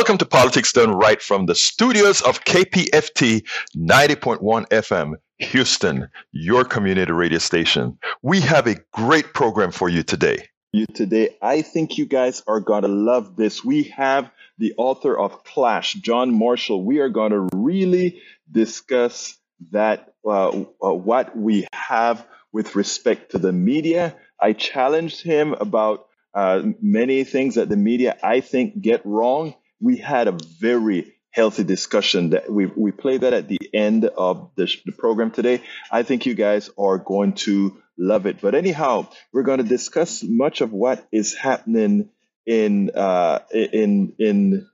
Welcome to Politics Done Right from the studios of KPFT 90.1 FM, Houston, your community radio station. We have a great program for you today. You today, I think you guys are going to love this. We have the author of Clash, John Marshall. We are going to really discuss that uh, uh, what we have with respect to the media. I challenged him about uh, many things that the media I think get wrong. We had a very healthy discussion that we we played that at the end of the, the program today. I think you guys are going to love it. But anyhow, we're going to discuss much of what is happening in uh, in in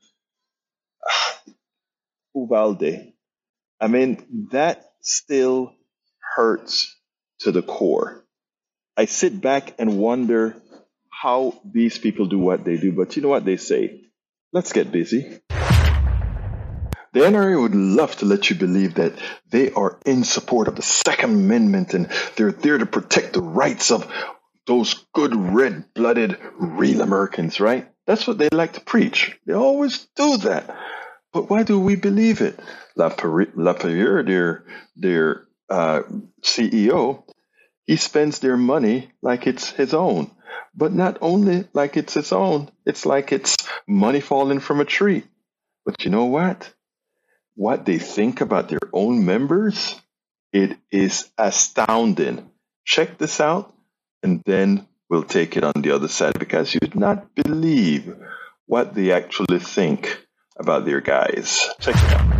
Uvalde. I mean, that still hurts to the core. I sit back and wonder how these people do what they do. But you know what they say? Let's get busy. The NRA would love to let you believe that they are in support of the Second Amendment and they're there to protect the rights of those good red blooded real Americans, right? That's what they like to preach. They always do that. But why do we believe it? LaPierre, their, their uh, CEO, he spends their money like it's his own. But not only like it's its own, it's like it's money falling from a tree. But you know what? What they think about their own members, it is astounding. Check this out, and then we'll take it on the other side because you'd not believe what they actually think about their guys. Check it out.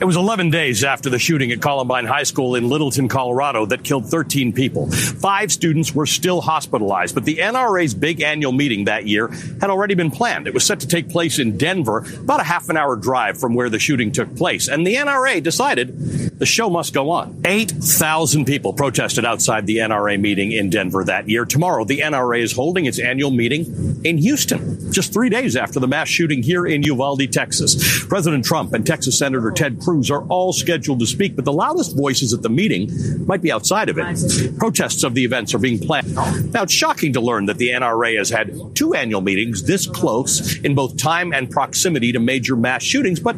It was 11 days after the shooting at Columbine High School in Littleton, Colorado that killed 13 people. Five students were still hospitalized, but the NRA's big annual meeting that year had already been planned. It was set to take place in Denver, about a half an hour drive from where the shooting took place. And the NRA decided the show must go on. 8,000 people protested outside the NRA meeting in Denver that year. Tomorrow, the NRA is holding its annual meeting in Houston, just three days after the mass shooting here in Uvalde, Texas. President Trump and Texas Senator Ted Cruz Cruz are all scheduled to speak, but the loudest voices at the meeting might be outside of it. Protests of the events are being planned. Now, it's shocking to learn that the NRA has had two annual meetings this close in both time and proximity to major mass shootings, but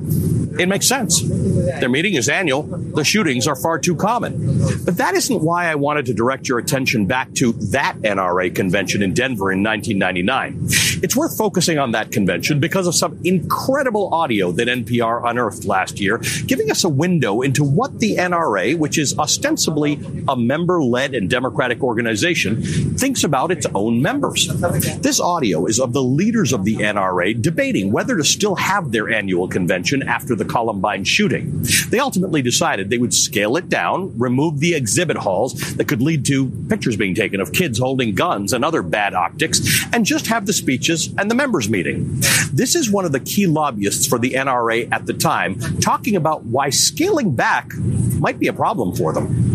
it makes sense. Their meeting is annual. The shootings are far too common. But that isn't why I wanted to direct your attention back to that NRA convention in Denver in 1999. It's worth focusing on that convention because of some incredible audio that NPR unearthed last year giving us a window into what the NRA, which is ostensibly a member led and democratic organization, thinks about its own members. This audio is of the leaders of the NRA debating whether to still have their annual convention after the Columbine shooting. They ultimately decided they would scale it down, remove the exhibit halls that could lead to pictures being taken of kids holding guns and other bad optics, and just have the speeches and the members meeting. This is one of the key lobbyists for the NRA at the time talking about about why scaling back might be a problem for them.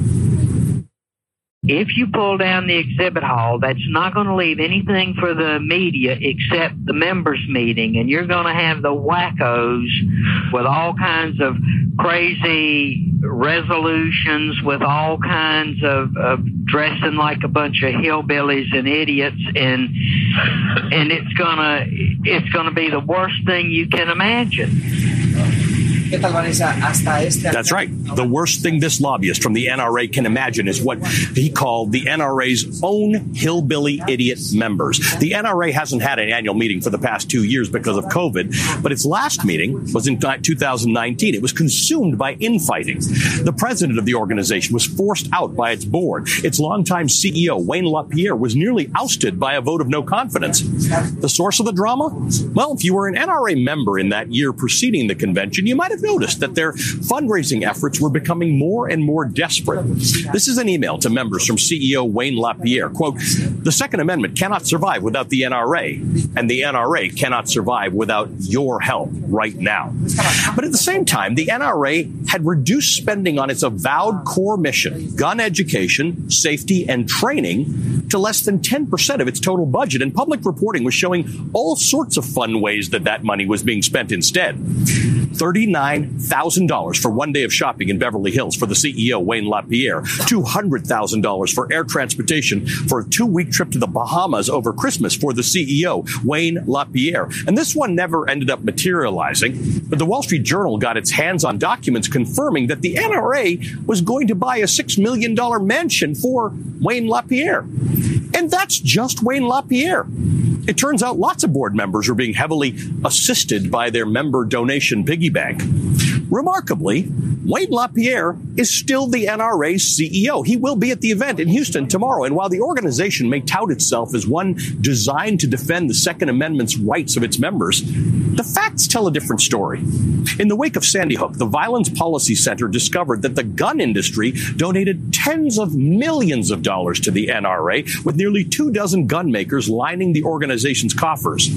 If you pull down the exhibit hall, that's not going to leave anything for the media except the members meeting. And you're going to have the wackos with all kinds of crazy resolutions, with all kinds of, of dressing like a bunch of hillbillies and idiots. And, and it's going to, it's going to be the worst thing you can imagine. That's right. The worst thing this lobbyist from the NRA can imagine is what he called the NRA's own hillbilly idiot members. The NRA hasn't had an annual meeting for the past two years because of COVID, but its last meeting was in 2019. It was consumed by infighting. The president of the organization was forced out by its board. Its longtime CEO, Wayne LaPierre, was nearly ousted by a vote of no confidence. The source of the drama? Well, if you were an NRA member in that year preceding the convention, you might have noticed that their fundraising efforts were becoming more and more desperate. This is an email to members from CEO Wayne LaPierre. Quote, the Second Amendment cannot survive without the NRA, and the NRA cannot survive without your help right now. But at the same time, the NRA had reduced spending on its avowed core mission, gun education, safety, and training, to less than 10% of its total budget, and public reporting was showing all sorts of fun ways that that money was being spent instead. $39,000 for one day of shopping in Beverly Hills for the CEO, Wayne LaPierre. $200,000 for air transportation for a two week trip to the Bahamas over Christmas for the CEO, Wayne LaPierre. And this one never ended up materializing, but the Wall Street Journal got its hands on documents confirming that the NRA was going to buy a $6 million mansion for Wayne LaPierre. And that's just Wayne LaPierre. It turns out lots of board members are being heavily assisted by their member donation piggy bank. Remarkably, Wayne LaPierre is still the NRA's CEO. He will be at the event in Houston tomorrow. And while the organization may tout itself as one designed to defend the Second Amendment's rights of its members, the facts tell a different story. In the wake of Sandy Hook, the Violence Policy Center discovered that the gun industry donated tens of millions of dollars to the NRA, with nearly two dozen gun makers lining the organization's coffers.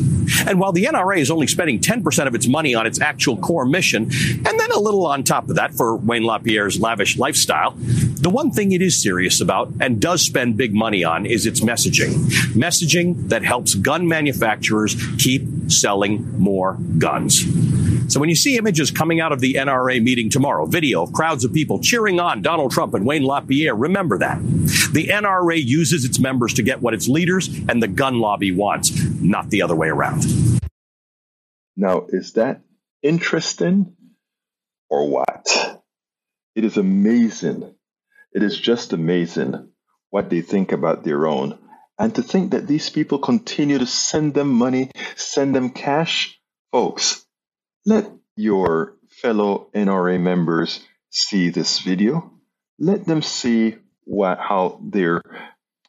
And while the NRA is only spending 10% of its money on its actual core mission, and then a little on top of that for Wayne LaPierre's lavish lifestyle, the one thing it is serious about and does spend big money on is its messaging. Messaging that helps gun manufacturers keep selling more guns. So when you see images coming out of the NRA meeting tomorrow, video of crowds of people cheering on Donald Trump and Wayne LaPierre, remember that. The NRA uses its members to get what its leaders and the gun lobby wants, not the other way around. Now, is that interesting or what? It is amazing. It is just amazing what they think about their own. And to think that these people continue to send them money, send them cash, folks, let your fellow NRA members see this video. Let them see what how their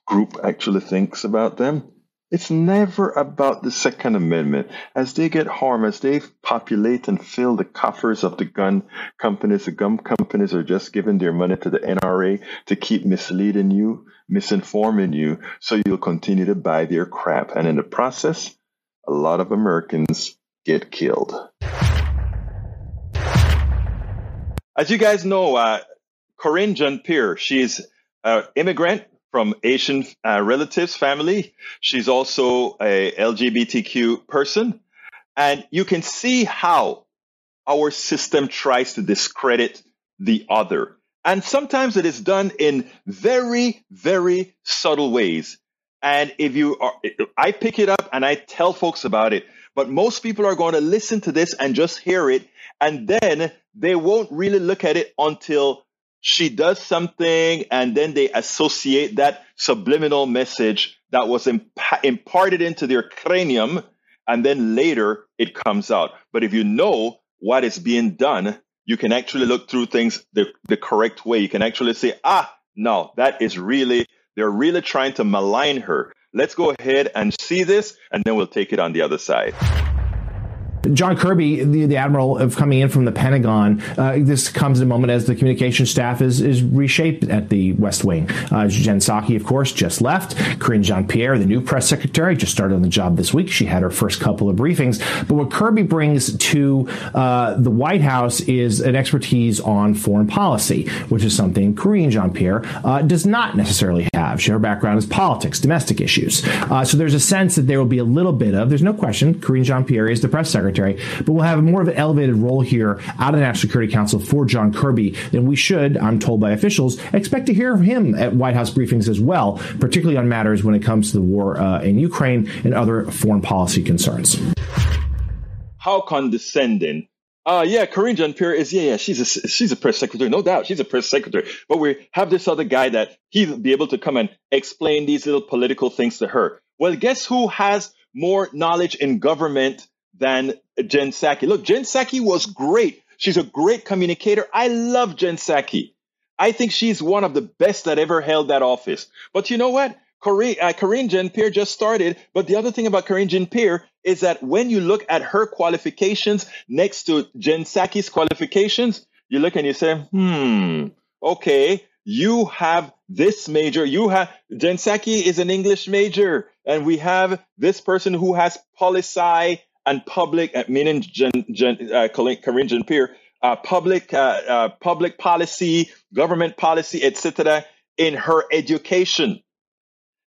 group actually thinks about them. It's never about the Second Amendment. As they get harmed, as they populate and fill the coffers of the gun companies, the gun companies are just giving their money to the NRA to keep misleading you, misinforming you, so you'll continue to buy their crap. And in the process, a lot of Americans get killed. As you guys know, uh, Karine Jean-Pierre, she's an immigrant from Haitian uh, relatives, family. She's also a LGBTQ person. And you can see how our system tries to discredit the other. And sometimes it is done in very, very subtle ways. And if you are, I pick it up and I tell folks about it, but most people are going to listen to this and just hear it. And then they won't really look at it until she does something and then they associate that subliminal message that was imp- imparted into their cranium and then later it comes out. But if you know what is being done you can actually look through things the, the correct way. You can actually say ah no that is really they're really trying to malign her. Let's go ahead and see this and then we'll take it on the other side John Kirby, the, the admiral of coming in from the Pentagon, uh, this comes in a moment as the communication staff is, is reshaped at the West Wing. Uh, Jen Psaki, of course, just left. Karine Jean-Pierre, the new press secretary, just started on the job this week. She had her first couple of briefings. But what Kirby brings to uh, the White House is an expertise on foreign policy, which is something Karine Jean-Pierre uh, does not necessarily have. Her background is politics, domestic issues. Uh, so there's a sense that there will be a little bit of, there's no question, Karine Jean-Pierre is the press secretary Secretary, but we'll have more of an elevated role here out of the National Security Council for John Kirby than we should, I'm told by officials, expect to hear him at White House briefings as well, particularly on matters when it comes to the war uh, in Ukraine and other foreign policy concerns. How condescending Uh, yeah, Karine Jean-Pierre is yeah, yeah. She's a she's a press secretary, no doubt. She's a press secretary. But we have this other guy that he'll be able to come and explain these little political things to her. Well, guess who has more knowledge in government than Jen Psaki? Look, Jen Psaki was great. She's a great communicator. I love Jen Psaki. I think she's one of the best that ever held that office. But you know what? Karine, uh, Karine Jean-Pierre just started. But the other thing about Karine Jean-Pierre is that when you look at her qualifications next to Jen Psaki's qualifications, you look and you say, hmm, okay, you have this major. You have Jen Psaki is an English major, and we have this person who has policy and public, uh, meaning Jen, Jen, uh, Karine Jean-Pierre, uh, public, uh, uh, public policy, government policy, etc. in her education.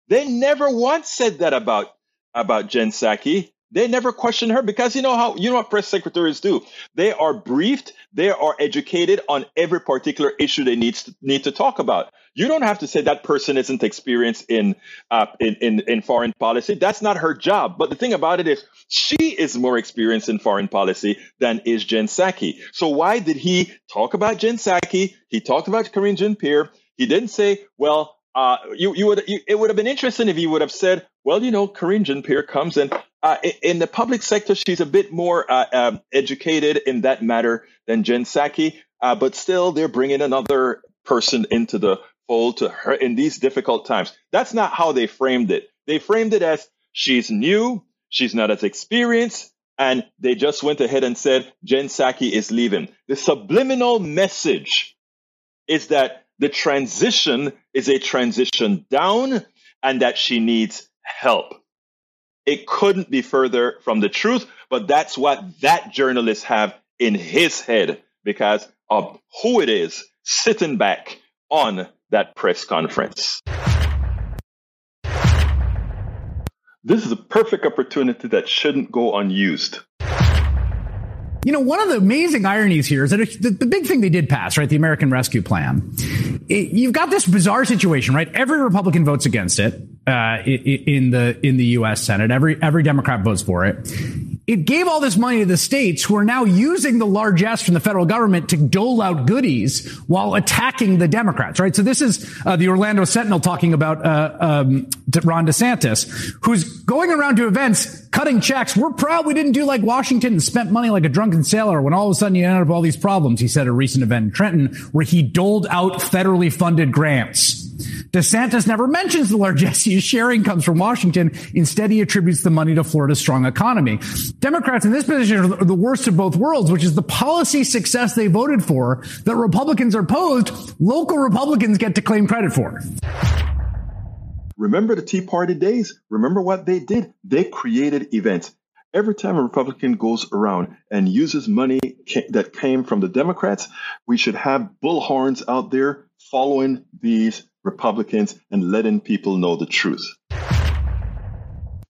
They never once said that about about Jen Psaki. They never questioned her because you know how you know what press secretaries do. They are briefed, they are educated on every particular issue they need to, need to talk about. You don't have to say that person isn't experienced in, uh, in in in foreign policy. That's not her job. But the thing about it is, she is more experienced in foreign policy than is Jen Psaki. So why did he talk about Jen Psaki? He talked about Karine Jean-Pierre. He didn't say, well, uh, you, you would you, it would have been interesting if he would have said, well, you know, Karine Jean-Pierre comes in. uh, in the public sector, she's a bit more uh, um, educated in that matter than Jen Psaki, uh, but still, they're bringing another person into the fold to her in these difficult times. That's not how they framed it. They framed it as she's new, she's not as experienced, and they just went ahead and said Jen Psaki is leaving. The subliminal message is that the transition is a transition down and that she needs help. It couldn't be further from the truth, but that's what that journalist have in his head because of who it is sitting back on that press conference. This is a perfect opportunity that shouldn't go unused. You know, one of the amazing ironies here is that the, the big thing they did pass, right, the American Rescue Plan, it, you've got this bizarre situation, right? Every Republican votes against it uh, in the in the U.S. Senate. Every every Democrat votes for it. It gave all this money to the states who are now using the largesse from the federal government to dole out goodies while attacking the Democrats, right? So this is uh, the Orlando Sentinel talking about uh, um, Ron DeSantis, who's going around to events cutting checks. We're proud we didn't do like Washington and spent money like a drunken sailor when all of a sudden you ended up all these problems. He said at a recent event in Trenton where he doled out federally funded grants. DeSantis never mentions the largesse sharing comes from Washington. Instead, he attributes the money to Florida's strong economy. Democrats in this position are the worst of both worlds, which is the policy success they voted for that Republicans are opposed, local Republicans get to claim credit for. Remember the Tea Party days? Remember what they did? They created events. Every time a Republican goes around and uses money that came from the Democrats, we should have bullhorns out there following these Republicans and letting people know the truth.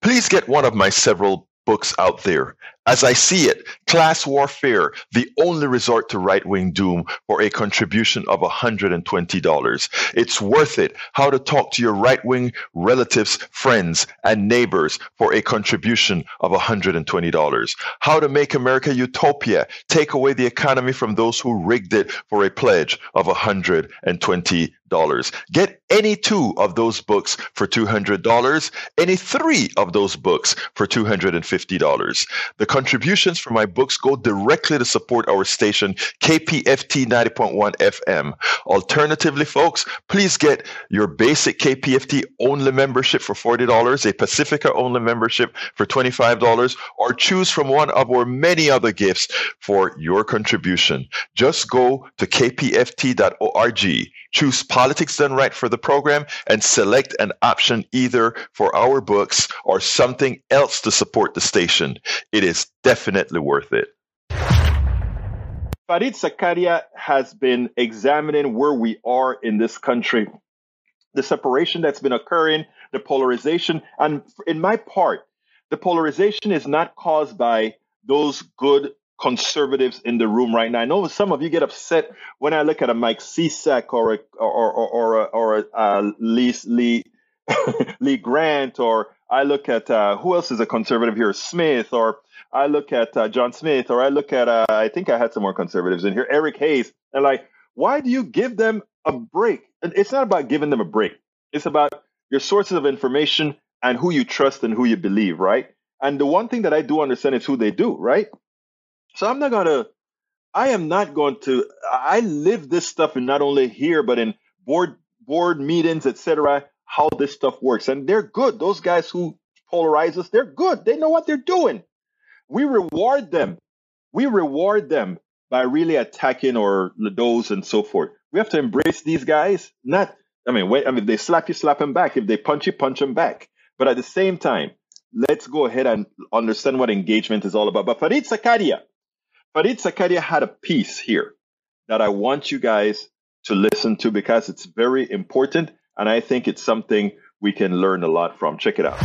Please get one of my several books out there. As I see it, class warfare, the only resort to right wing doom for a contribution of $120. It's worth it. How to talk to your right wing relatives, friends, and neighbors for a contribution of $120. How to make America utopia, take away the economy from those who rigged it for a pledge of $120. Get any two of those books for $200, any three of those books for $250. The contributions from my books go directly to support our station, KPFT 90.1 FM. Alternatively, folks, please get your basic KPFT only membership for $40, a Pacifica only membership for $25, or choose from one of our many other gifts for your contribution. Just go to kpft.org, choose Politics Done Right for the program, and select an option either for our books or something else to support the station. It is definitely worth it. Fareed Zakaria has been examining where we are in this country, the separation that's been occurring, the polarization. And in my part, the polarization is not caused by those good conservatives in the room right now. I know some of you get upset when I look at a Mike Cisak or a, or or or, or a, or a uh, Lee Lee Lee Grant or I look at uh, who else is a conservative here? Smith, or I look at uh, John Smith, or I look at uh, I think I had some more conservatives in here, Eric Hayes, and like, why do you give them a break? It's not about giving them a break. It's about your sources of information and who you trust and who you believe, right? And the one thing that I do understand is who they do, right? So I'm not gonna, I am not going to. I live this stuff and not only here but in board board meetings, etc. How this stuff works, and they're good. Those guys who polarize us, they're good. They know what they're doing. We reward them. We reward them by really attacking or those and so forth. We have to embrace these guys. Not, I mean, wait, I mean, if they slap you, slap them back. If they punch you, punch them back. But at the same time, let's go ahead and understand what engagement is all about. But Fareed Zakaria, Fareed Zakaria had a piece here that I want you guys to listen to because it's very important. And I think it's something we can learn a lot from. Check it out.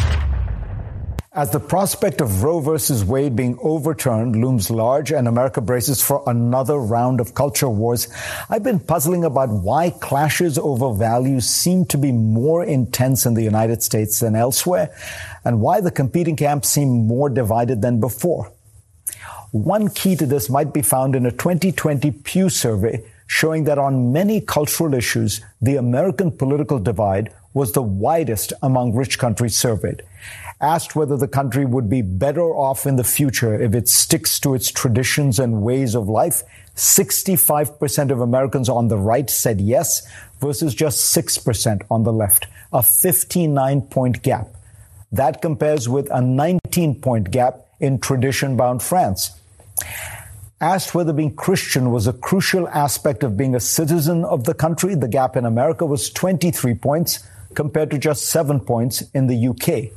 As the prospect of Roe versus Wade being overturned looms large and America braces for another round of culture wars, I've been puzzling about why clashes over values seem to be more intense in the United States than elsewhere, and why the competing camps seem more divided than before. One key to this might be found in a 2020 Pew survey showing that on many cultural issues, the American political divide was the widest among rich countries surveyed. Asked whether the country would be better off in the future if it sticks to its traditions and ways of life, 65% of Americans on the right said yes versus just 6% on the left, a 59 point gap. That compares with a 19 point gap in tradition bound France. Asked whether being Christian was a crucial aspect of being a citizen of the country, the gap in America was 23 points compared to just seven points in the UK.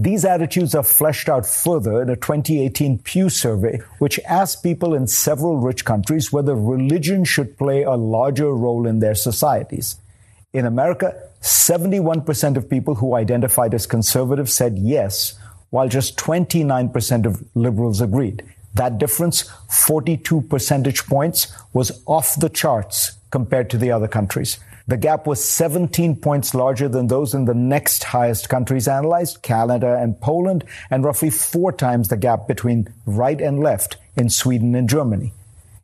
These attitudes are fleshed out further in a 2018 Pew survey, which asked people in several rich countries whether religion should play a larger role in their societies. In America, 71% of people who identified as conservative said yes, while just 29% of liberals agreed. That difference, 42 percentage points, was off the charts compared to the other countries. The gap was 17 points larger than those in the next highest countries analyzed, Canada and Poland, and roughly four times the gap between right and left in Sweden and Germany.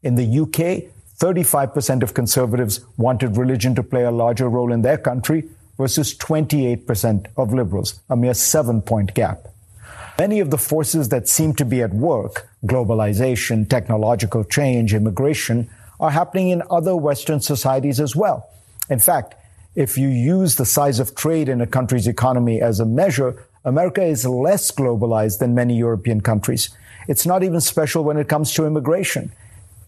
In the UK, 35% of conservatives wanted religion to play a larger role in their country versus 28% of liberals, a mere seven point gap. Many of the forces that seem to be at work, globalization, technological change, immigration, are happening in other Western societies as well. In fact, if you use the size of trade in a country's economy as a measure, America is less globalized than many European countries. It's not even special when it comes to immigration.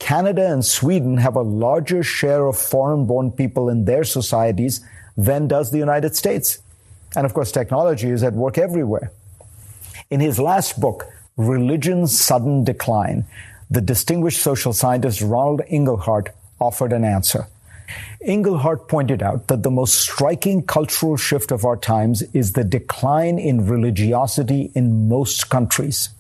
Canada and Sweden have a larger share of foreign born people in their societies than does the United States. And of course, technology is at work everywhere. In his last book, Religion's Sudden Decline, the distinguished social scientist Ronald Inglehart offered an answer. Inglehart pointed out that the most striking cultural shift of our times is the decline in religiosity in most countries.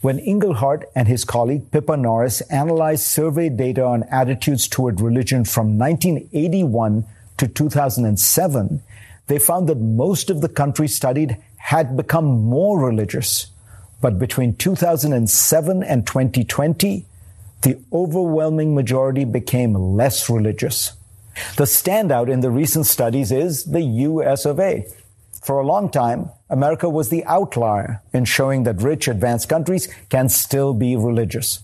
When Inglehart and his colleague Pippa Norris analyzed survey data on attitudes toward religion from 1981 to 2007, they found that most of the countries studied had become more religious. But between 2007 and 2020, the overwhelming majority became less religious. The standout in the recent studies is the US of A. For a long time, America was the outlier in showing that rich advanced countries can still be religious.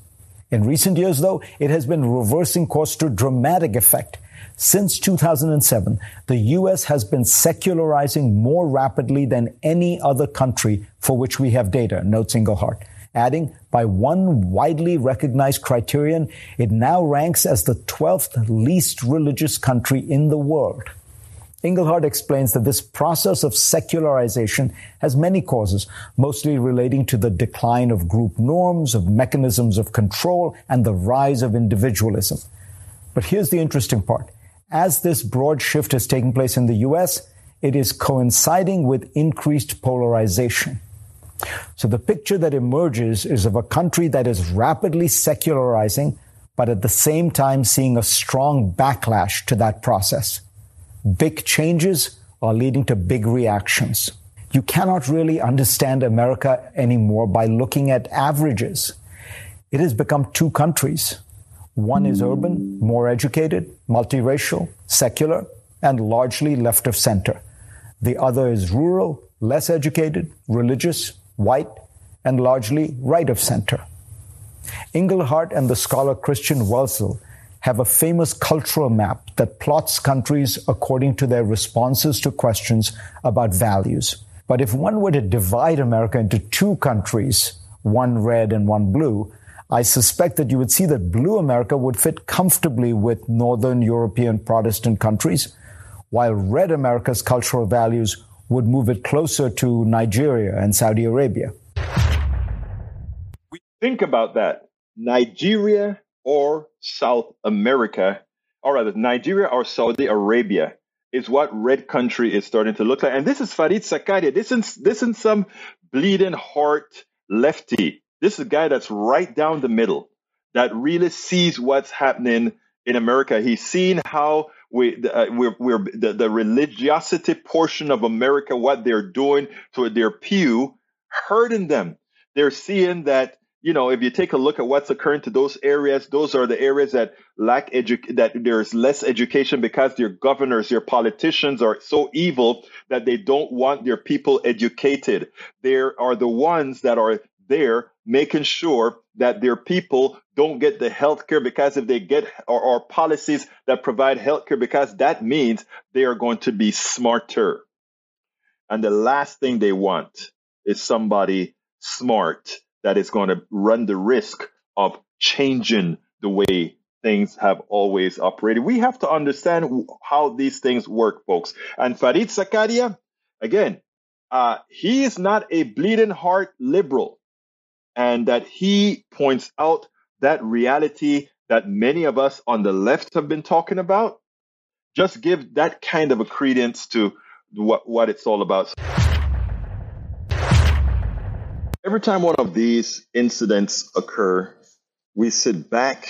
In recent years, though, it has been reversing course to dramatic effect. Since 2007, the U.S. has been secularizing more rapidly than any other country for which we have data, notes Inglehart adding, by one widely recognized criterion, it now ranks as the 12th least religious country in the world. Inglehart explains that this process of secularization has many causes, mostly relating to the decline of group norms, of mechanisms of control, and the rise of individualism. But here's the interesting part. As this broad shift is taking place in the US, it is coinciding with increased polarization. So the picture that emerges is of a country that is rapidly secularizing, but at the same time seeing a strong backlash to that process. Big changes are leading to big reactions. You cannot really understand America anymore by looking at averages. It has become two countries. One is urban, more educated, multiracial, secular, and largely left of center. The other is rural, less educated, religious, white, and largely right of center. Inglehart and the scholar Christian Welzel have a famous cultural map that plots countries according to their responses to questions about values. But if one were to divide America into two countries, one red and one blue, I suspect that you would see that blue America would fit comfortably with Northern European Protestant countries, while red America's cultural values would move it closer to Nigeria and Saudi Arabia. We think about that. Nigeria or South America, or rather, Nigeria or Saudi Arabia is what red country is starting to look like. And this is Fareed Zakaria. This is, this is some bleeding heart lefty this is a guy that's right down the middle that really sees what's happening in America. He's seen how we, uh, we're, we're the, the religiosity portion of America, what they're doing to their pew, hurting them. They're seeing that you know, if you take a look at what's occurring to those areas, those are the areas that lack edu- that there's less education because their governors, their politicians are so evil that they don't want their people educated. There are the ones that are there making sure that their people don't get the health care because if they get or, or policies that provide health care because that means they are going to be smarter and the last thing they want is somebody smart that is going to run the risk of changing the way things have always operated. We have to understand how these things work, folks. And Fareed Zakaria, again, uh, he is not a bleeding heart liberal and that he points out that reality that many of us on the left have been talking about. Just give that kind of a credence to what, what it's all about. Every time one of these incidents occur, we sit back,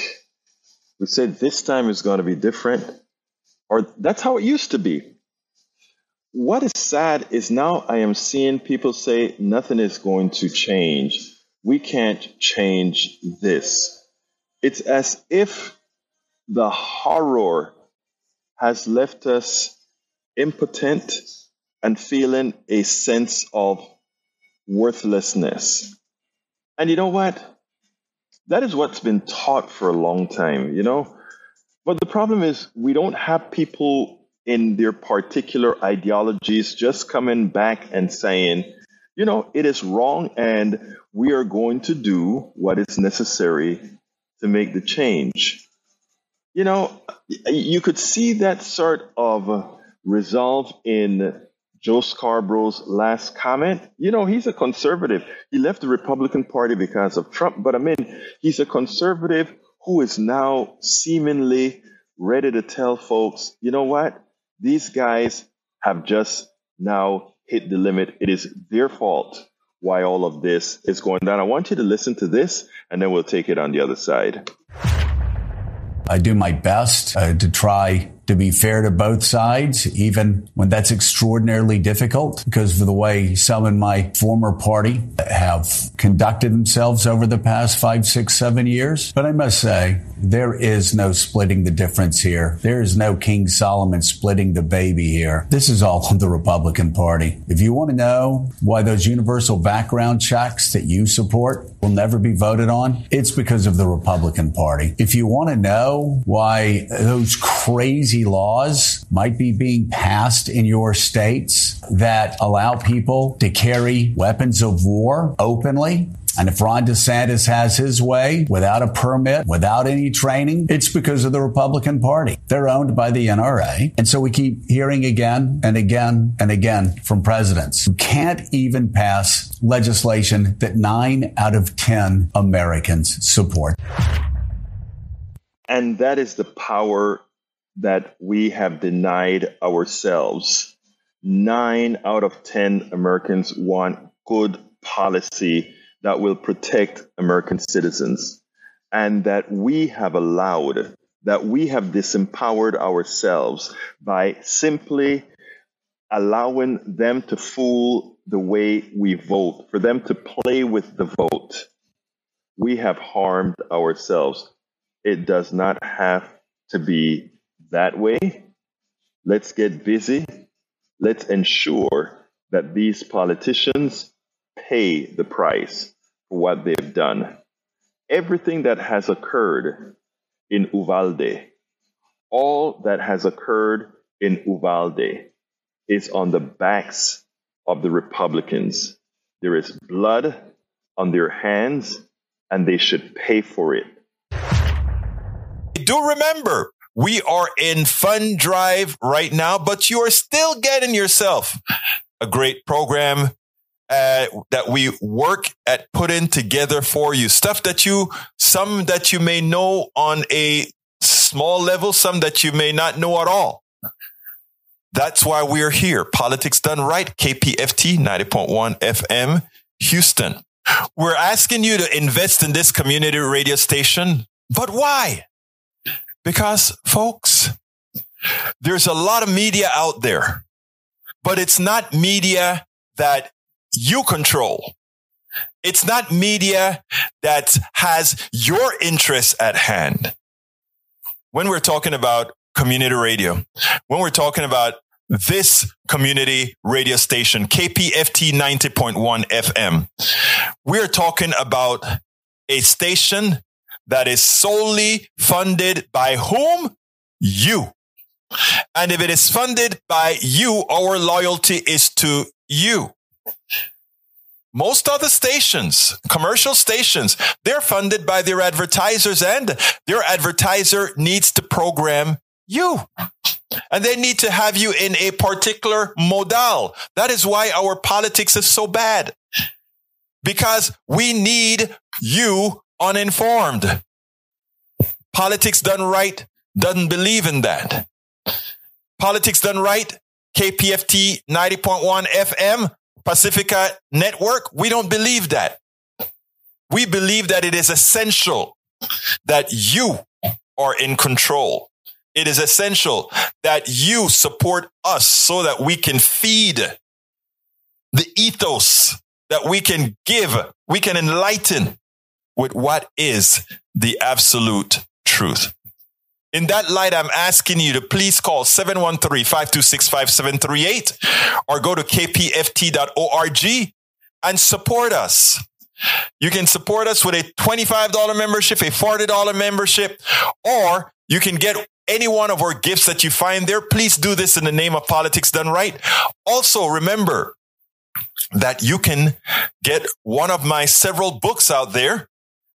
we say this time is going to be different, or that's how it used to be. What is sad is now I am seeing people say nothing is going to change we can't change this. It's as if the horror has left us impotent and feeling a sense of worthlessness. And you know what? That is what's been taught for a long time, you know? But the problem is, we don't have people in their particular ideologies just coming back and saying, you know, it is wrong and we are going to do what is necessary to make the change. You know, you could see that sort of resolve in Joe Scarborough's last comment. You know, he's a conservative. He left the Republican Party because of Trump, but I mean, he's a conservative who is now seemingly ready to tell folks, you know what? These guys have just now hit the limit. It is their fault why all of this is going down. I want you to listen to this and then we'll take it on the other side. I do my best uh, to try to be fair to both sides, even when that's extraordinarily difficult because of the way some in my former party have conducted themselves over the past five, six, seven years. But I must say, there is no splitting the difference here. There is no King Solomon splitting the baby here. This is all on the Republican Party. If you want to know why those universal background checks that you support will never be voted on, it's because of the Republican Party. If you want to know why those crazy laws might be being passed in your states that allow people to carry weapons of war openly. And if Ron DeSantis has his way without a permit, without any training, it's because of the Republican Party. They're owned by the NRA. And so we keep hearing again and again and again from presidents who can't even pass legislation that nine out of 10 Americans support. And that is the power that we have denied ourselves. Nine out of 10 Americans want good policy that will protect American citizens, and that we have allowed, that we have disempowered ourselves by simply allowing them to fool the way we vote, for them to play with the vote, we have harmed ourselves. It does not have to be that way. Let's get busy. Let's ensure that these politicians pay the price for what they've done. Everything that has occurred in Uvalde, all that has occurred in Uvalde is on the backs of the Republicans. There is blood on their hands, and they should pay for it. Do remember, we are in fund drive right now, but you are still getting yourself a great program uh, that we work at putting together for you. Stuff that you, some that you may know on a small level, some that you may not know at all. That's why we're here. Politics done right. KPFT 90.1 FM, Houston. We're asking you to invest in this community radio station, but why? Because folks, there's a lot of media out there, but it's not media that you control. It's not media that has your interests at hand. When we're talking about community radio, when we're talking about this community radio station, KPFT 90.1 FM, we're talking about a station that is solely funded by whom? You. And if it is funded by you, our loyalty is to you. Most other stations, commercial stations, they're funded by their advertisers and their advertiser needs to program you. And they need to have you in a particular modal. That is why our politics is so bad. Because we need you uninformed. Politics done right doesn't believe in that. Politics done right, KPFT 90.1 FM, Pacifica Network, we don't believe that. We believe that it is essential that you are in control. It is essential that you support us so that we can feed the ethos that we can give, we can enlighten with what is the absolute truth. In that light, I'm asking you to please call 713-526-5738 or go to kpft.org and support us. You can support us with a $25 membership, a $40 membership, or you can get any one of our gifts that you find there. Please do this in the name of politics done right. Also, remember that you can get one of my several books out there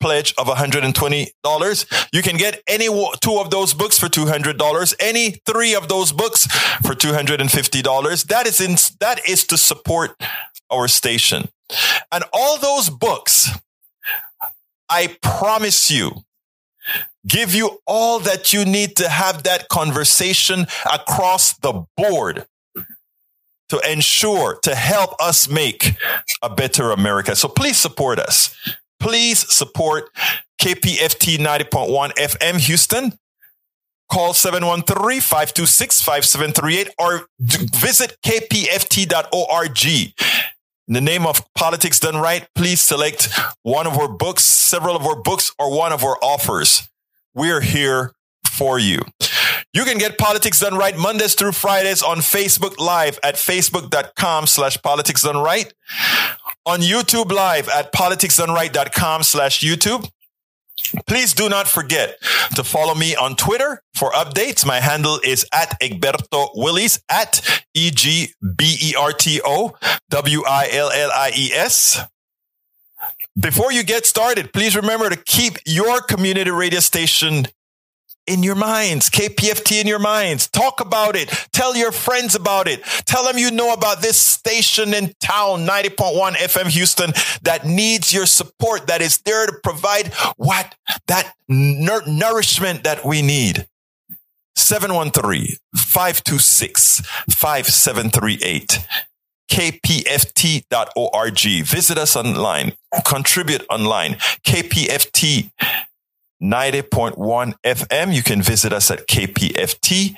pledge of $120. You can get any two of those books for $200, any three of those books for $250. That is in, that is to support our station. And all those books, I promise you, give you all that you need to have that conversation across the board to ensure to help us make a better America. So please support us. Please support KPFT 90.1 FM Houston. Call 713-526-5738 or visit kpft.org. In the name of politics done right, please select one of our books, several of our books, or one of our offers. We're here for you. You can get Politics Done Right Mondays through Fridays on Facebook Live at facebook.com slash politics done right. On YouTube Live at politicsdoneright.com slash YouTube. Please do not forget to follow me on Twitter for updates. My handle is at Egberto Willies at E G B E R T O W I L L I E S. Before you get started, please remember to keep your community radio station in your minds, KPFT in your minds. Talk about it. Tell your friends about it. Tell them you know about this station in town, 90.1 FM Houston, that needs your support, that is there to provide what? That nourishment that we need. 713-526-5738 kpft.org. Visit us online. Contribute online. KPFT 90.1 FM. You can visit us at kpft.org.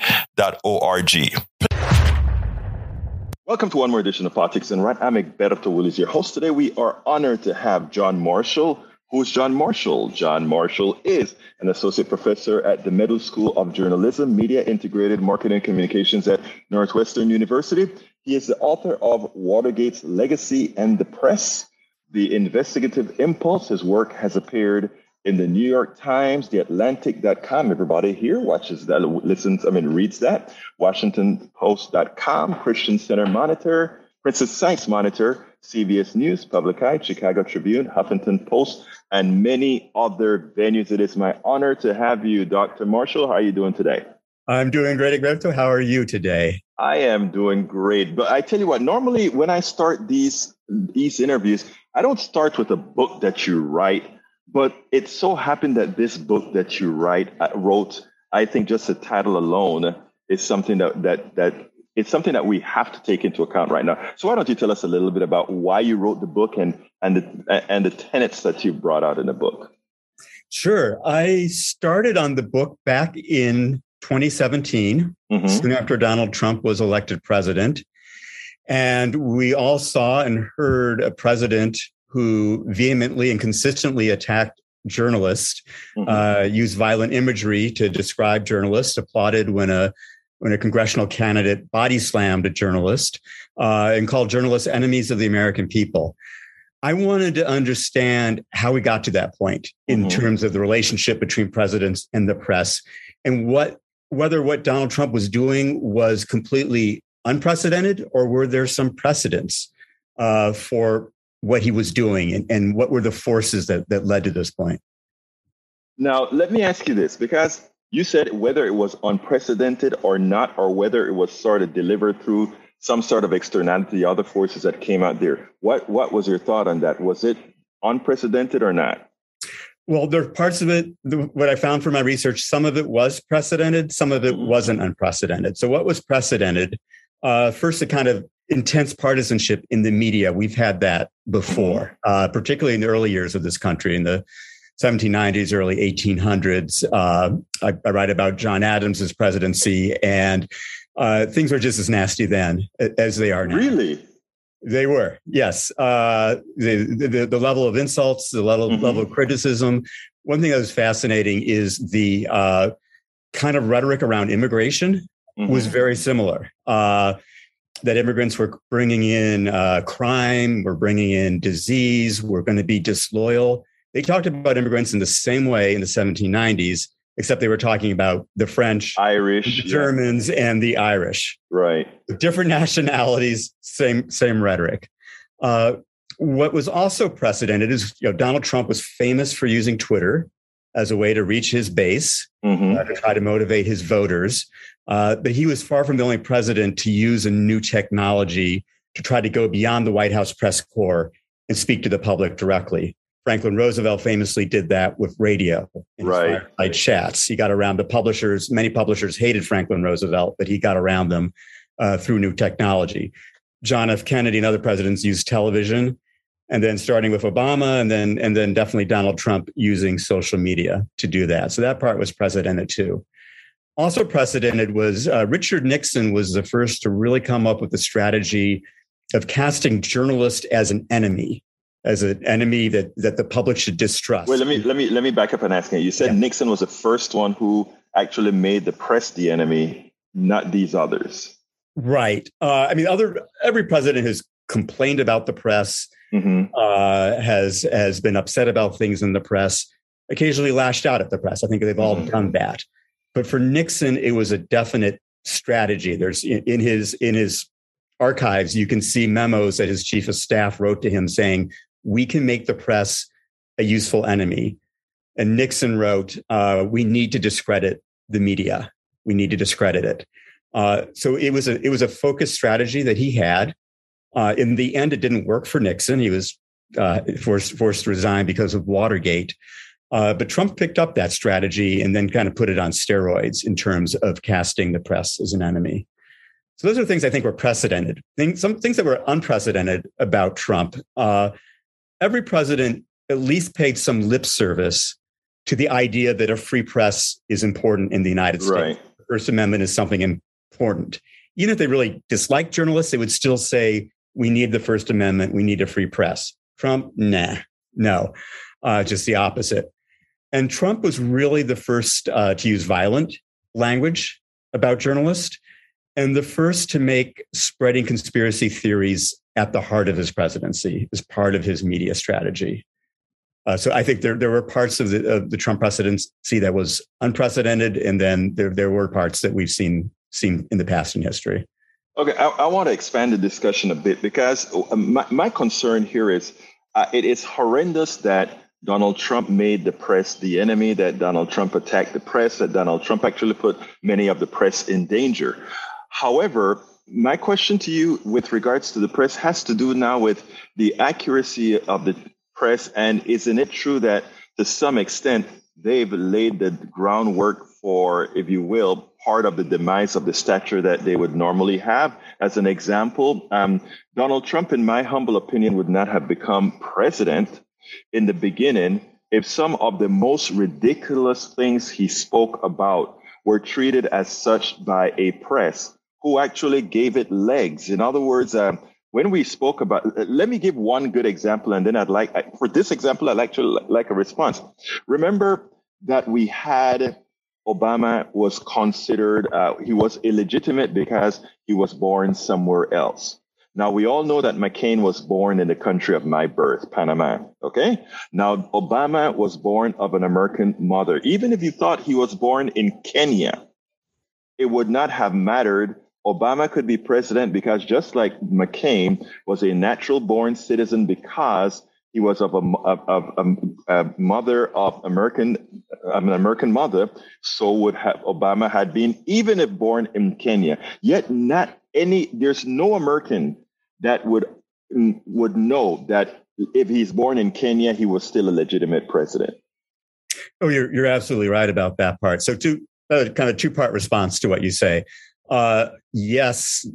Welcome to one more edition of Politics Done Right. I'm Egberto Willies, your host. Today we are honored to have John Marshall. Who's John Marshall? John Marshall is an associate professor at the Medill School of Journalism, Media Integrated Marketing and Communications at Northwestern University. He is the author of Watergate's Legacy and the Press, The Investigative Impulse. His work has appeared in the New York Times, the Atlantic.com. Everybody here watches that, listens, I mean, reads that. WashingtonPost.com, Christian Center Monitor, Princess Science Monitor, CBS News, Public Eye, Chicago Tribune, Huffington Post, and many other venues. It is my honor to have you, Dr. Marshall. How are you doing today? I'm doing great, Egberto. How are you today? I am doing great. But I tell you what, normally when I start these these interviews, I don't start with a book that you write, but it so happened that this book that you write uh, wrote, I think just the title alone is something that that that it's something that we have to take into account right now. So why don't you tell us a little bit about why you wrote the book and and the and the tenets that you brought out in the book? Sure. I started on the book back in 2017, mm-hmm. soon after Donald Trump was elected president. And we all saw and heard a president who vehemently and consistently attacked journalists, mm-hmm. uh, used violent imagery to describe journalists, applauded when a when a congressional candidate body slammed a journalist uh, and called journalists enemies of the American people. I wanted to understand how we got to that point in mm-hmm. terms of the relationship between presidents and the press and what whether what Donald Trump was doing was completely unprecedented or were there some precedents uh, for what he was doing and, and what were the forces that, that led to this point? Now, let me ask you this because you said whether it was unprecedented or not, or whether it was sort of delivered through some sort of externality, other forces that came out there. What what was your thought on that? Was it unprecedented or not? Well, there are parts of it, what I found from my research, some of it was precedented, some of it mm-hmm. wasn't unprecedented. So, what was precedented? Uh, first, a kind of intense partisanship in the media. We've had that before, mm-hmm. uh, particularly in the early years of this country, in the 1790s, early 1800s. Uh, I, I, write about John Adams's presidency, and uh, things were just as nasty then as they are now. Really? They were, yes. Uh, the, the, the level of insults, the level mm-hmm. level of criticism. One thing that was fascinating is the uh, kind of rhetoric around immigration mm-hmm. was very similar. That immigrants were bringing in uh, crime, we're bringing in disease, we're going to be disloyal. They talked about immigrants in the same way in the 1790s except they were talking about the French, Irish, the Germans, yeah. and the Irish. Right. Different nationalities, same same rhetoric. Uh, what was also precedented is you know Donald Trump was famous for using Twitter as a way to reach his base, mm-hmm. uh, to try to motivate his voters. Uh, but he was far from the only president to use a new technology to try to go beyond the White House press corps and speak to the public directly. Franklin Roosevelt famously did that with radio right. fireside chats. He got around the publishers. Many publishers hated Franklin Roosevelt, but he got around them uh, through new technology. John F. Kennedy and other presidents used television, and then starting with Obama, and then and then definitely Donald Trump using social media to do that. So that part was precedented too. Also precedented was uh, Richard Nixon was the first to really come up with the strategy of casting journalists as an enemy as an enemy that that the public should distrust. Well, let me let me let me back up and ask you. You said yeah. Nixon was the first one who actually made the press the enemy, not these others. Right. Uh, I mean, other every president has complained about the press, mm-hmm. uh, has has been upset about things in the press, occasionally lashed out at the press. I think they've all mm-hmm. done that. But for Nixon, it was a definite strategy. There's in, in his in his archives, you can see memos that his chief of staff wrote to him saying, we can make the press a useful enemy. And Nixon wrote, uh, we need to discredit the media. We need to discredit it. Uh, so it was a it was a focused strategy that he had. Uh, in the end, it didn't work for Nixon. He was uh, forced forced to resign because of Watergate. Uh, but Trump picked up that strategy and then kind of put it on steroids in terms of casting the press as an enemy. So those are things I think were precedented. Things, some things that were unprecedented about Trump. Uh, every president at least paid some lip service to the idea that a free press is important in the United States. Right. The First Amendment is something important. Even if they really dislike journalists, they would still say, we need the First Amendment, we need a free press. Trump, nah, no, uh, just the opposite. And Trump was really the first uh, to use violent language about journalists and the first to make spreading conspiracy theories at the heart of his presidency as part of his media strategy. Uh, so I think there there were parts of the of the Trump presidency that was unprecedented, and then there there were parts that we've seen seen in the past in history. Okay, I, I want to expand the discussion a bit because uh, my, my concern here is uh, it is horrendous that Donald Trump made the press the enemy, that Donald Trump attacked the press, that Donald Trump actually put many of the press in danger. However, my question to you with regards to the press has to do now with the accuracy of the press. And isn't it true that to some extent they've laid the groundwork for, if you will, part of the demise of the stature that they would normally have? As an example, um, Donald Trump, in my humble opinion, would not have become president in the beginning if some of the most ridiculous things he spoke about were treated as such by a press who actually gave it legs. In other words, um, when we spoke about, let me give one good example, and then I'd like, for this example, I'd actually like a response. Remember that we had Obama was considered, uh, he was illegitimate because he was born somewhere else. Now, we all know that McCain was born in the country of my birth, Panama. Okay. Now, Obama was born of an American mother. Even if you thought he was born in Kenya, it would not have mattered Obama could be president because just like McCain was a natural born citizen because he was of a, of, of a, a mother of American, an American mother, so would have Obama had been, even if born in Kenya. Yet not any, there's no American that would would know that if he's born in Kenya, he was still a legitimate president. Oh, you're you're absolutely right about that part. So, two uh, kind of two part response to what you say. Uh, yes,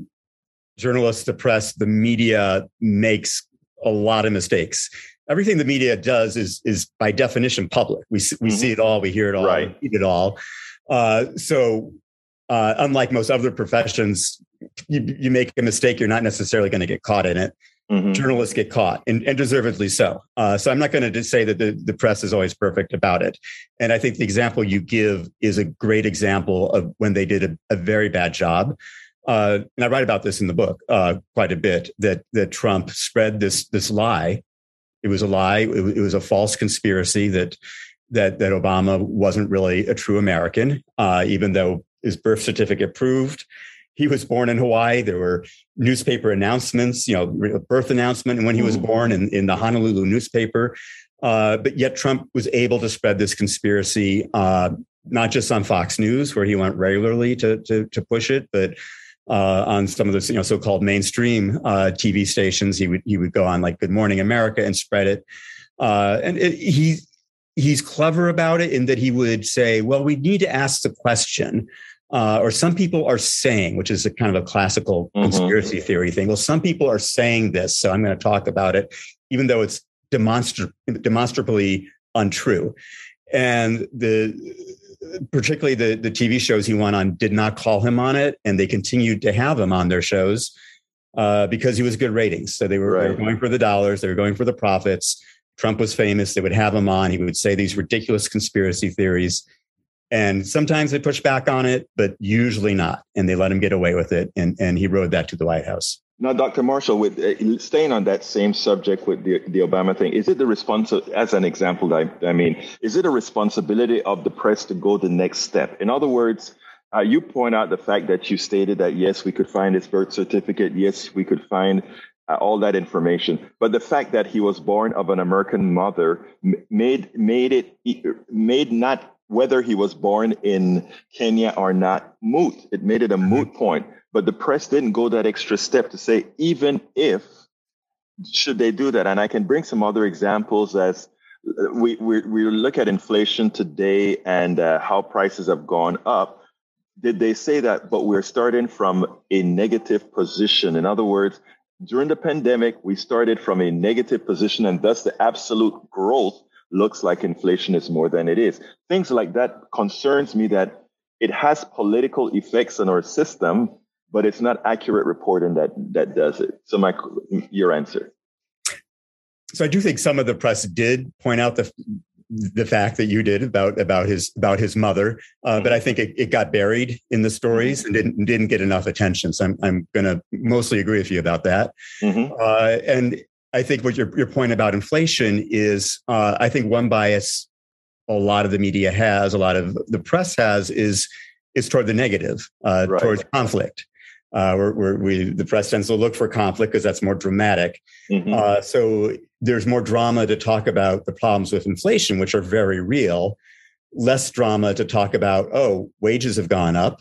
journalists, the press, the media makes a lot of mistakes. Everything the media does is is by definition public. We we mm-hmm. see it all, we hear it all, right. we read it all. Uh, so, uh, unlike most other professions, you, you make a mistake, you're not necessarily going to get caught in it. Mm-hmm. Journalists get caught, and, and deservedly so. Uh, so I'm not going to say that the, the press is always perfect about it. And I think the example you give is a great example of when they did a, a very bad job. Uh, and I write about this in the book uh, quite a bit. That that Trump spread this this lie. It was a lie. It, it was a false conspiracy that that that Obama wasn't really a true American, uh, even though his birth certificate proved he was born in Hawaii. There were newspaper announcements, you know, birth announcement and when he was mm. born in, in the Honolulu newspaper. Uh, but yet Trump was able to spread this conspiracy, uh, not just on Fox News, where he went regularly to, to, to push it, but uh, on some of those you know so-called mainstream uh, TV stations. He would he would go on like Good Morning America and spread it. Uh, and it, he he's clever about it in that he would say, "Well, we need to ask the question." uh, or some people are saying, which is a kind of a classical mm-hmm. conspiracy theory thing. Well, some people are saying this, so I'm going to talk about it, even though it's demonstra- demonstrably untrue. And the particularly the the TV shows he went on did not call him on it, and they continued to have him on their shows uh, because he was good ratings. So they were, right. they were going for the dollars, they were going for the profits. Trump was famous. They would have him on. He would say these ridiculous conspiracy theories and sometimes they push back on it, but usually not. And they let him get away with it. And, and he rode that to the White House. Now, Dr. Marshall, with uh, staying on that same subject with the, the Obama thing, is it the response as an example? I, I mean, is it a responsibility of the press to go the next step? In other words, uh, you point out the fact that you stated that yes, we could find his birth certificate, yes, we could find uh, all that information, but the fact that he was born of an American mother made made it made not whether he was born in Kenya or not moot. It made it a moot mm-hmm. point. But the press didn't go that extra step to say, even if, should they do that? And I can bring some other examples as we, we, we look at inflation today and uh, how prices have gone up. Did they say that? But we're starting from a negative position. In other words, during the pandemic, we started from a negative position, and thus the absolute growth looks like inflation is more than it is. Things like that concerns me that it has political effects on our system, but it's not accurate reporting that that does it. So, my your answer. So I do think some of the press did point out the the fact that you did about about his about his mother, uh, but I think it, it, got buried in the stories and didn't didn't get enough attention. So I'm I'm going to mostly agree with you about that. Mm-hmm. Uh, and I think what your your point about inflation is, uh, I think one bias a lot of the media has, a lot of the press has, is is toward the negative, uh, right. towards conflict. Uh, where, where, we the press tends to look for conflict because that's more dramatic. Mm-hmm. Uh, so there's more drama to talk about the problems with inflation, which are very real. Less drama to talk about. Oh, wages have gone up,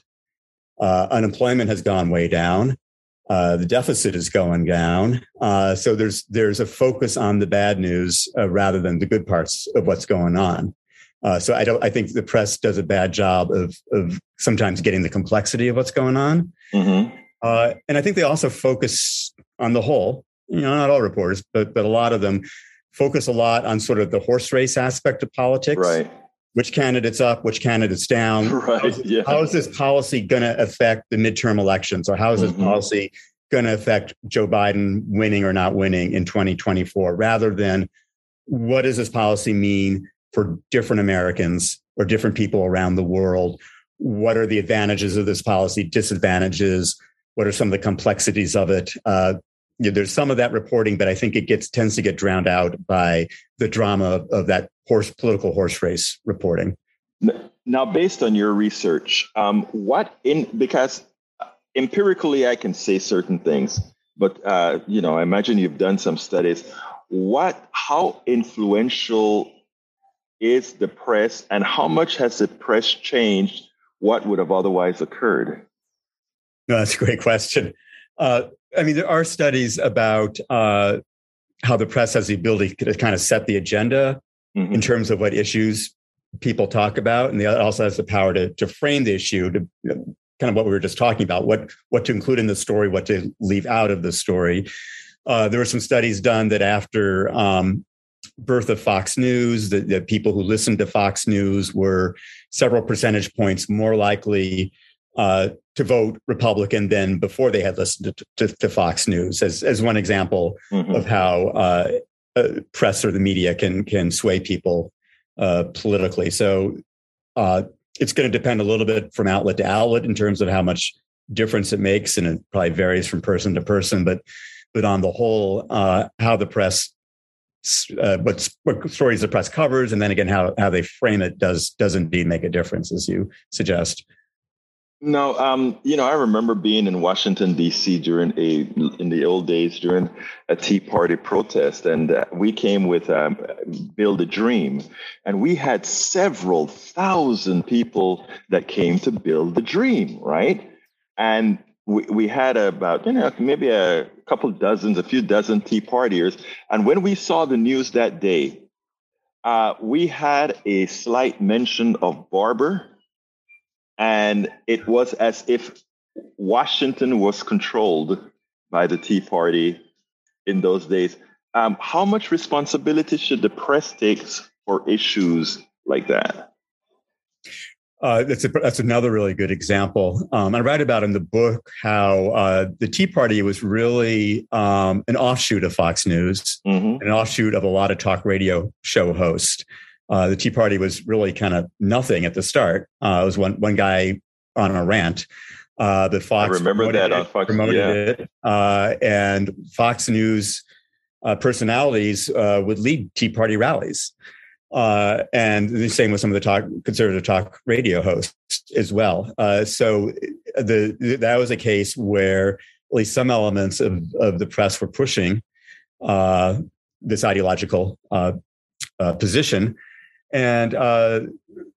uh, unemployment has gone way down, uh, the deficit is going down. Uh, so there's there's a focus on the bad news uh, rather than the good parts of what's going on. so I don't. I think the press does a bad job of of sometimes getting the complexity of what's going on. Mm-hmm. Uh, and I think they also focus on the whole, you know, not all reporters, but, but a lot of them focus a lot on sort of the horse race aspect of politics. Right. Which candidate's up, which candidate's down. Right. How is, yeah. how is this policy going to affect the midterm elections? Or how is this mm-hmm. policy going to affect Joe Biden winning or not winning in 2024? Rather than what does this policy mean for different Americans or different people around the world? What are the advantages of this policy, disadvantages? What are some of the complexities of it? Uh, there's some of that reporting but i think it gets tends to get drowned out by the drama of that horse political horse race reporting. Now based on your research um, what in because empirically i can say certain things but uh, you know i imagine you've done some studies. What how influential is the press and how much has the press changed what would have otherwise occurred no, that's a great question. Uh, I mean, there are studies about uh, how the press has the ability to kind of set the agenda mm-hmm. in terms of what issues people talk about, and it also has the power to to frame the issue to you know, kind of what we were just talking about, what what to include in the story, what to leave out of the story. Uh, there were some studies done that after um, birth of Fox News, the, the people who listened to Fox News were several percentage points more likely uh, to vote Republican than before they had listened to, to, to Fox News, as as one example mm-hmm. of how uh, uh, press or the media can can sway people uh, politically. So uh, it's going to depend a little bit from outlet to outlet in terms of how much difference it makes, and it probably varies from person to person. But but on the whole, uh, how the press uh, what, what stories the press covers, and then again how how they frame it does does indeed make a difference, as you suggest. No, um, you know, I remember being in Washington D.C. during a in the old days during a Tea Party protest, and uh, we came with um, "Build a Dream," and we had several thousand people that came to build the dream, right? And we, we had about you know maybe a couple dozens, a few dozen Tea Partiers, and when we saw the news that day, uh, we had a slight mention of Barber and it was as if Washington was controlled by the Tea Party in those days. Um, how much responsibility should the press take for issues like that? Uh, that's a, that's another really good example. Um, I write about in the book how uh, the Tea Party was really um, an offshoot of Fox News, mm-hmm. an offshoot of a lot of talk radio show hosts. Uh, the Tea Party was really kind of nothing at the start. Uh, it was one one guy on a rant. Uh, the Fox I remember that on Fox promoted yeah. it, uh, and Fox News uh, personalities uh, would lead Tea Party rallies. and the same with some of the talk conservative talk radio hosts as well. so the that was a case where at least some elements of, of the press were pushing this ideological position and uh,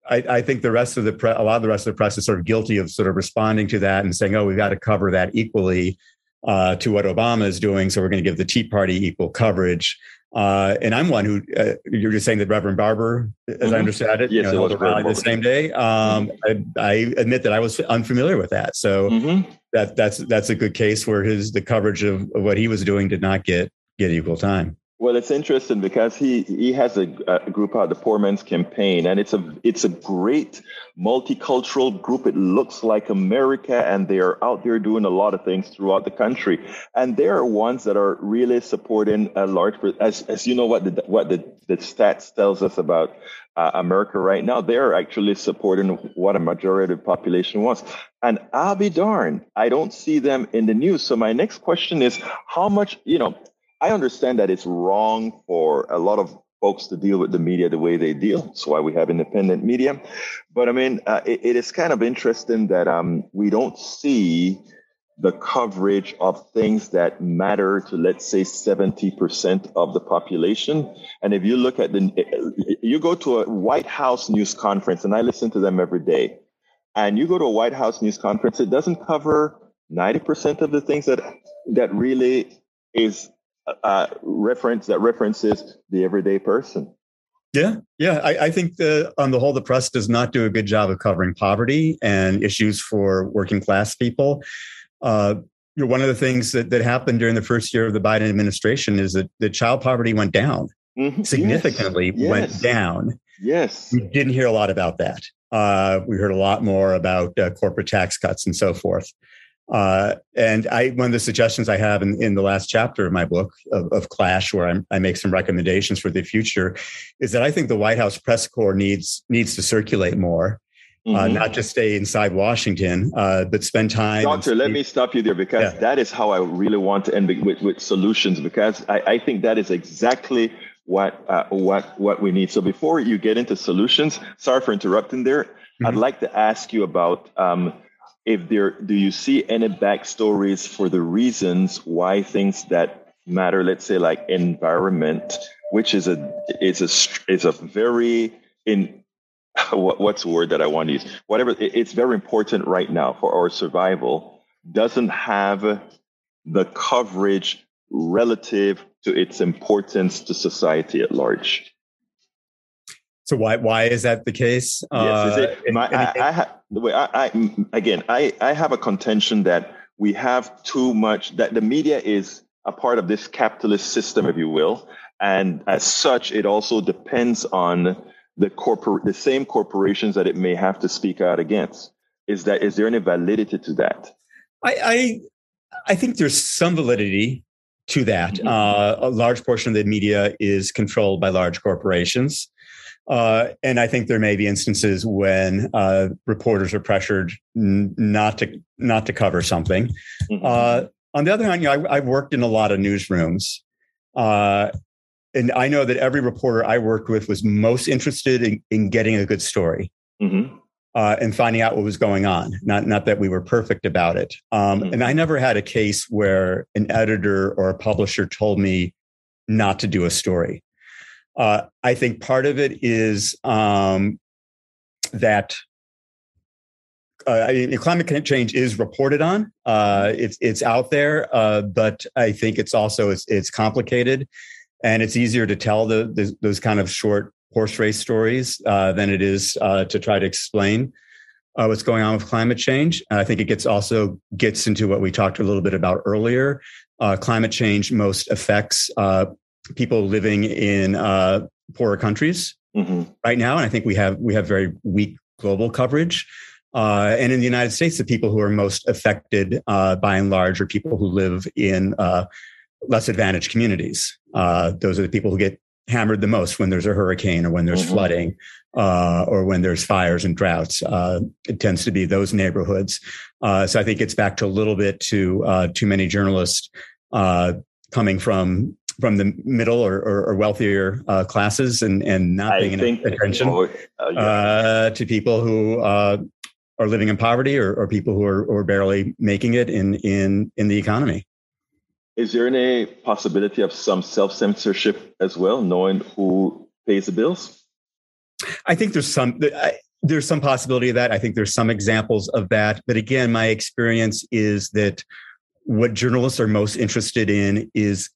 I, I, think the rest of the pre- a lot of the rest of the press is sort of guilty of sort of responding to that and saying, "Oh, we've got to cover that equally." uh, to what Obama is doing. So we're going to give the Tea Party equal coverage. Uh, and I'm one who uh, you're just saying that Reverend Barber, as mm-hmm. I understand it, yes, you know, it was rally the same day. Um, mm-hmm. I, I, admit that I was unfamiliar with that, so mm-hmm. that that's that's a good case where his the coverage of, of what he was doing did not get get equal time. Well, it's interesting because he he has a, a, group called the Poor Man's Campaign, and it's a it's a great multicultural group. It looks like America, and they are out there doing a lot of things throughout the country. And they are ones that are really supporting a large, as as you know what the what the, the stats tells us about uh, America right now. They are actually supporting what a majority of the population wants. And I'll be darned, I don't see them in the news. So my next question is, how much you know? I understand that it's wrong for a lot of folks to deal with the media the way they deal. That's why we have independent media. But I mean, uh, it, it is kind of interesting that um, we don't see the coverage of things that matter to, let's say, 70% of the population. And if you look at the, you go to a White House news conference, and I listen to them every day, and you go to a White House news conference, it doesn't cover 90% of the things that that really is uh, reference that references the everyday person. Yeah, yeah. I, I, think the, on the whole, the press does not do a good job of covering poverty and issues for working class people. Uh, you know, one of the things that, that happened during the first year of the Biden administration is that the child poverty went down mm-hmm. significantly. Yes. Went yes. down. Yes, we didn't hear a lot about that. Uh, we heard a lot more about uh, corporate tax cuts and so forth. Uh, and I, one of the suggestions I have in, in the last chapter of my book of, of Clash, where I'm, i make some recommendations for the future, is that I think the White House press corps needs needs to circulate more, uh, mm-hmm. uh, not just stay inside Washington, uh, but spend time. Doctor, let me stop you there because yeah. that is how I really want to end with, with solutions because I, I think that is exactly what uh, what what we need. So before you get into solutions, sorry for interrupting there. Mm-hmm. I'd like to ask you about. Um, if there do you see any backstories for the reasons why things that matter let's say like environment which is a is a is a very in what, what's the word that i want to use? Whatever it's very important right now for our survival doesn't have the coverage relative to its importance to society at large so why why is that the case? Yes, it, uh, my, I, I, ha, I, I again I, I have a contention that we have too much that the media is a part of this capitalist system, if you will, and as such, it also depends on the corpor the same corporations that it may have to speak out against. Is that is there any validity to that? I I, I think there's some validity to that. Mm-hmm. Uh, a large portion of the media is controlled by large corporations. Uh, and I think there may be instances when uh, reporters are pressured n- not to not to cover something. Mm-hmm. Uh, on the other hand, you know, I, have worked in a lot of newsrooms, uh, and I know that every reporter I worked with was most interested in, in getting a good story mm-hmm. Uh, and finding out what was going on. Not not that we were perfect about it. Um, mm-hmm. And I never had a case where an editor or a publisher told me not to do a story. Uh, I think part of it is um, that uh, climate change is reported on. Uh, it's it's out there, uh, but I think it's also it's, it's complicated, and it's easier to tell the, the those kind of short horse race stories uh, than it is uh, to try to explain uh, what's going on with climate change. And I think it gets also gets into what we talked a little bit about earlier. climate change most affects people living in uh, poorer countries mm-hmm. right now, and I think we have we have very weak global coverage. Uh, and in the United States, the people who are most affected, uh, by and large, are people who live in uh, less advantaged communities. Uh, those are the people who get hammered the most when there's a hurricane or when there's mm-hmm. flooding uh, or when there's fires and droughts. it tends to be those neighborhoods. so I think it's back to a little bit to too many journalists coming from from the middle or, or, or wealthier uh, classes and, and not paying attention uh, yeah. uh, to people who uh, are living in poverty or, or people who are, are barely making it in, in, in the economy. Is there any possibility of some self censorship as well, knowing who pays the bills? I think there's some. I, there's some possibility of that. I think there's some examples of that. But again, my experience is that what journalists are most interested in is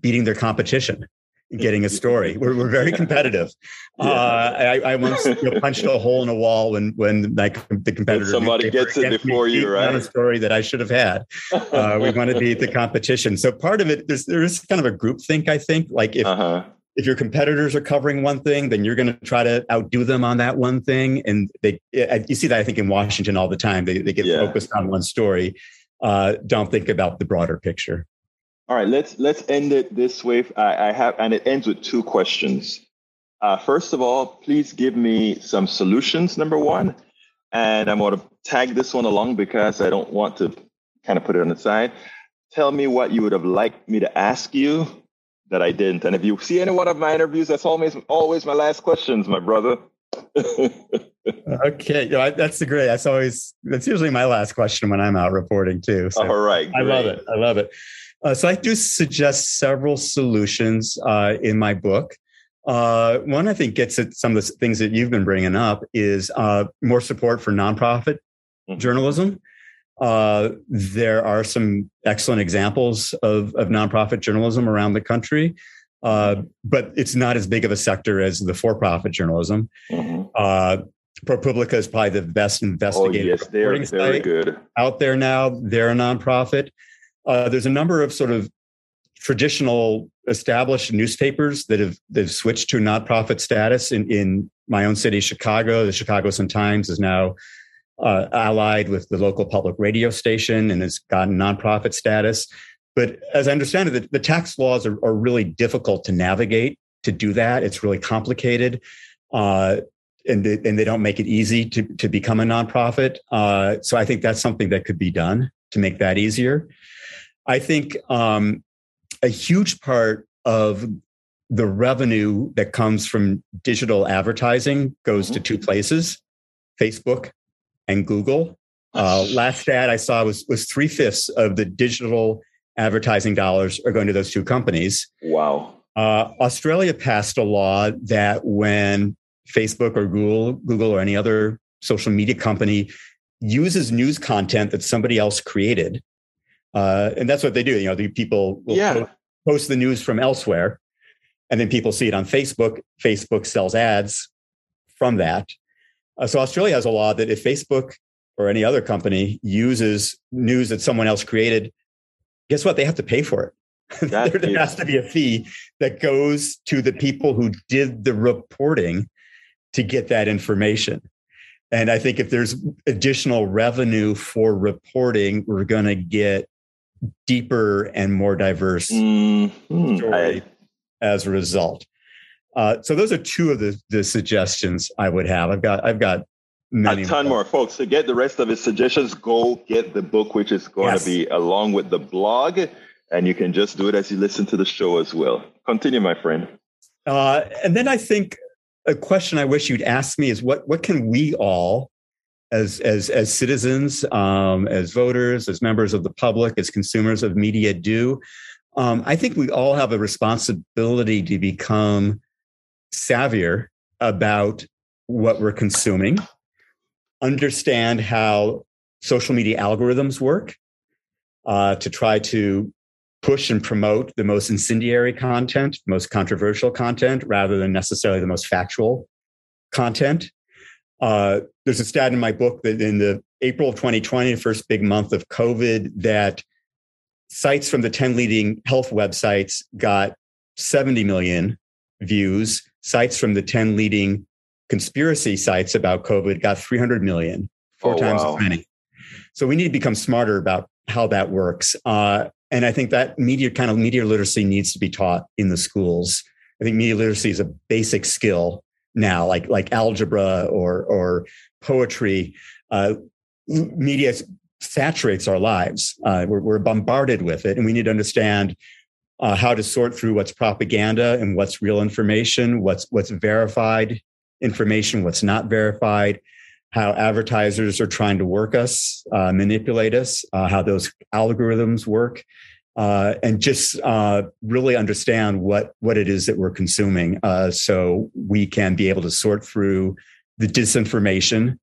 beating their competition getting a story. We're, we're very competitive. Yeah. Uh, I, I, once you know, punched a hole in a wall when when like the competitor somebody gets it before you, right? A story that I should have had. Uh, we want to beat the competition. So part of it, there's there's kind of a group think. I think like if. Uh-huh. If your competitors are covering one thing, then you're going to try to outdo them on that one thing, and they you see that I think in Washington all the time. They they get yeah. focused on one story, uh, don't think about the broader picture. All right, let's let's end it this way. I, I have, and it ends with two questions. Uh, first of all, please give me some solutions. Number one, and I'm going to tag this one along because I don't want to kind of put it on the side. Tell me what you would have liked me to ask you that I didn't. And if you see any one of my interviews, that's always always my last questions, my brother. okay, yeah, that's the great. That's always that's usually my last question when I'm out reporting too. So All right, great. I love it. I love it. Uh, so I do suggest several solutions uh, in my book. Uh, one I think gets at some of the things that you've been bringing up is uh, more support for nonprofit mm-hmm. journalism. Uh, there are some excellent examples of, of nonprofit journalism around the country, uh, but it's not as big of a sector as the for-profit journalism. Mm-hmm. ProPublica is probably the best investigative oh, yes, they're very good out there now. They're a nonprofit. Uh, there's a number of sort of traditional established newspapers that have they've switched to nonprofit status in, in my own city, Chicago. The Chicago Sun Times is now uh, allied with the local public radio station and has gotten nonprofit status. But as I understand it, the, the tax laws are, are, really difficult to navigate to do that. It's really complicated. Uh, and they, and they don't make it easy to, to become a nonprofit. Uh, so I think that's something that could be done to make that easier. I think um, a huge part of the revenue that comes from digital advertising goes to mm-hmm. two places Facebook and Google. Uh, last stat I saw was, was three fifths of the digital advertising dollars are going to those two companies. Wow. Uh, Australia passed a law that when Facebook or Google, Google or any other social media company uses news content that somebody else created, uh, and that's what they do. You know, the people will yeah. post, post the news from elsewhere, and then people see it on Facebook. Facebook sells ads from that. Uh, so Australia has a law that if Facebook or any other company uses news that someone else created, guess what? They have to pay for it. there, there has to be a fee that goes to the people who did the reporting to get that information. And I think if there's additional revenue for reporting, we're going to get deeper and more diverse mm-hmm. story I, as a result. Uh, so those are two of the, the suggestions I would have. I've got I've got many a ton more. more. folks. To get the rest of his suggestions, go get the book, which is going yes. to be along with the blog, and you can just do it as you listen to the show as well. Continue, my friend. Uh, and then I think a question I wish you'd ask me is what what can we all as as as citizens, um, as voters, as members of the public, as consumers of media do. Um, I think we all have a responsibility to become savvier about what we're consuming, understand how social media algorithms work, uh, to try to push and promote the most incendiary content, most controversial content, rather than necessarily the most factual content. Uh, there's a stat in my book that in the April of 2020, the first big month of COVID, that sites from the 10 leading health websites got 70 million views. Sites from the 10 leading conspiracy sites about COVID got 300 million, four oh, times wow. as many. So we need to become smarter about how that works. Uh, and I think that media kind of media literacy needs to be taught in the schools. I think media literacy is a basic skill now, like like algebra or or poetry. Uh, media saturates our lives. Uh, we're, we're, bombarded with it, and we need to understand uh, how to sort through what's propaganda and what's real information, what's what's verified information, what's not verified. How advertisers are trying to work us, uh, manipulate us, uh, how those algorithms work, uh, and just uh, really understand what what it is that we're consuming, uh, so we can be able to sort through the disinformation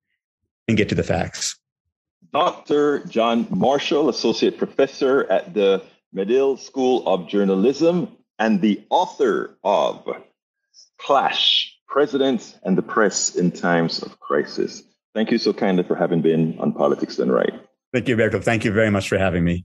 and get to the facts. Dr. Jon Marshall, Associate Professor at the Medill School of Journalism and the author of Clash Presidents and the Press in Times of Crisis. Thank you so kindly for having been on Politics Done Right. Thank you, Berto. Thank you very much for having me.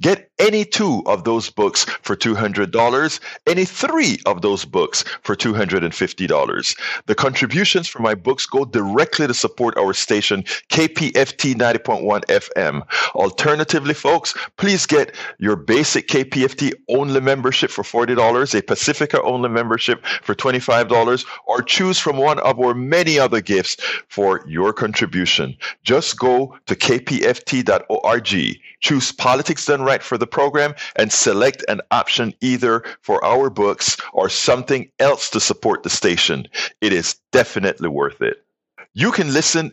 Get any two of those books for $200, any three of those books for $250. The contributions from my books go directly to support our station, KPFT 90.1 FM. Alternatively, folks, please get your basic KPFT only membership for $40, a Pacifica only membership for $25, or choose from one of our many other gifts for your contribution. Just go to kpft.org, choose Politics Done Right for the program, and select an option either for our books or something else to support the station. It is definitely worth it. You can listen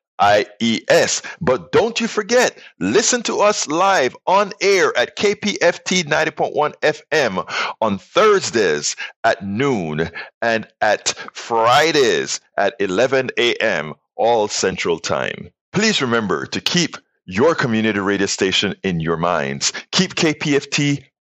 IES. But don't you forget, listen to us live on air at KPFT 90.1 FM on Thursdays at noon and at Fridays at 11 a.m. all Central Time. Please remember to keep your community radio station in your minds. Keep KPFT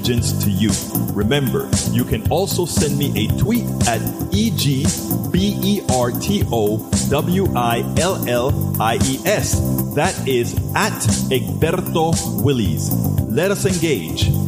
allegiance to you. Remember, you can also send me a tweet at E-G-B-E-R-T-O-W-I-L-L-I-E-S. That is at Egberto Willies. Let us engage.